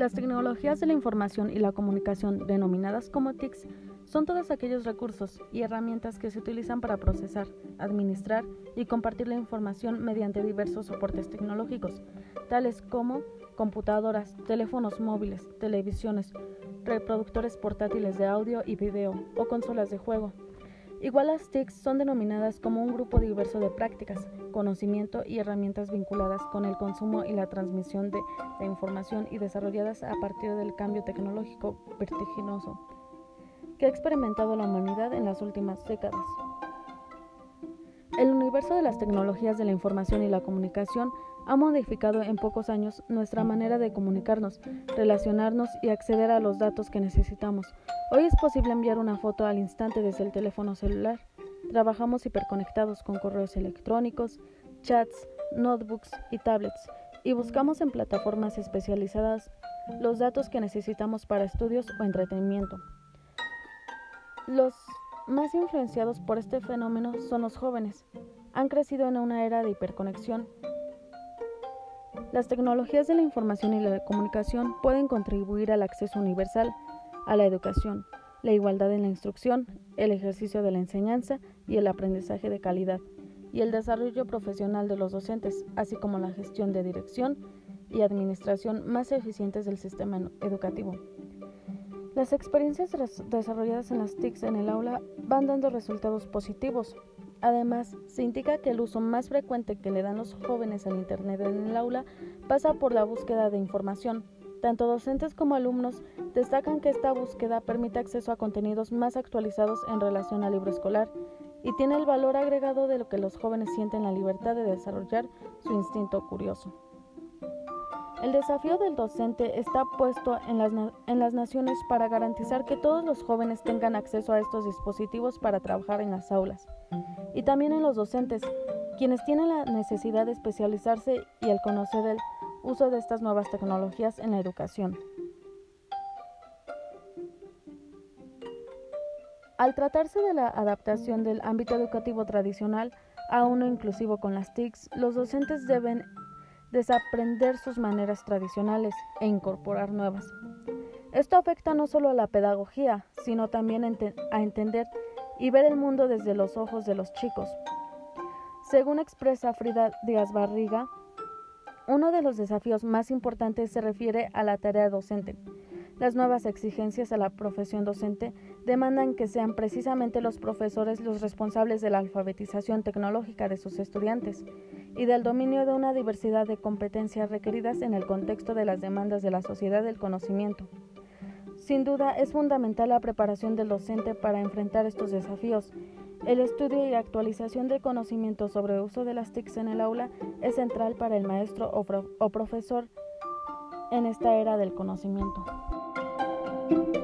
Las tecnologías de la información y la comunicación, denominadas como TICs, son todos aquellos recursos y herramientas que se utilizan para procesar, administrar y compartir la información mediante diversos soportes tecnológicos, tales como computadoras, teléfonos móviles, televisiones, reproductores portátiles de audio y video o consolas de juego. Igual las TICs son denominadas como un grupo diverso de prácticas, conocimiento y herramientas vinculadas con el consumo y la transmisión de la información y desarrolladas a partir del cambio tecnológico vertiginoso que ha experimentado la humanidad en las últimas décadas. Universo de las tecnologías de la información y la comunicación ha modificado en pocos años nuestra manera de comunicarnos, relacionarnos y acceder a los datos que necesitamos. Hoy es posible enviar una foto al instante desde el teléfono celular. Trabajamos hiperconectados con correos electrónicos, chats, notebooks y tablets y buscamos en plataformas especializadas los datos que necesitamos para estudios o entretenimiento. Los más influenciados por este fenómeno son los jóvenes. Han crecido en una era de hiperconexión. Las tecnologías de la información y la comunicación pueden contribuir al acceso universal a la educación, la igualdad en la instrucción, el ejercicio de la enseñanza y el aprendizaje de calidad, y el desarrollo profesional de los docentes, así como la gestión de dirección y administración más eficientes del sistema educativo. Las experiencias desarrolladas en las TICs en el aula van dando resultados positivos. Además, se indica que el uso más frecuente que le dan los jóvenes al Internet en el aula pasa por la búsqueda de información. Tanto docentes como alumnos destacan que esta búsqueda permite acceso a contenidos más actualizados en relación al libro escolar y tiene el valor agregado de lo que los jóvenes sienten la libertad de desarrollar su instinto curioso. El desafío del docente está puesto en las, en las, naciones para garantizar que todos los jóvenes tengan acceso a estos dispositivos para trabajar en las aulas, y también en los docentes, quienes tienen la necesidad de especializarse y el conocer el uso de estas nuevas tecnologías en la educación. Al tratarse de la adaptación del ámbito educativo tradicional a uno inclusivo con las TICs, los docentes deben desaprender sus maneras tradicionales e incorporar nuevas. Esto afecta no solo a la pedagogía, sino también a entender y ver el mundo desde los ojos de los chicos. Según expresa Frida Díaz Barriga, uno de los desafíos más importantes se refiere a la tarea docente. Las nuevas exigencias a la profesión docente demandan que sean precisamente los profesores los responsables de la alfabetización tecnológica de sus estudiantes y del dominio de una diversidad de competencias requeridas en el contexto de las demandas de la sociedad del conocimiento. Sin duda, es fundamental la preparación del docente para enfrentar estos desafíos. El estudio y actualización del conocimiento sobre el uso de las TICs en el aula es central para el maestro o, o profesor en esta era del conocimiento. thank you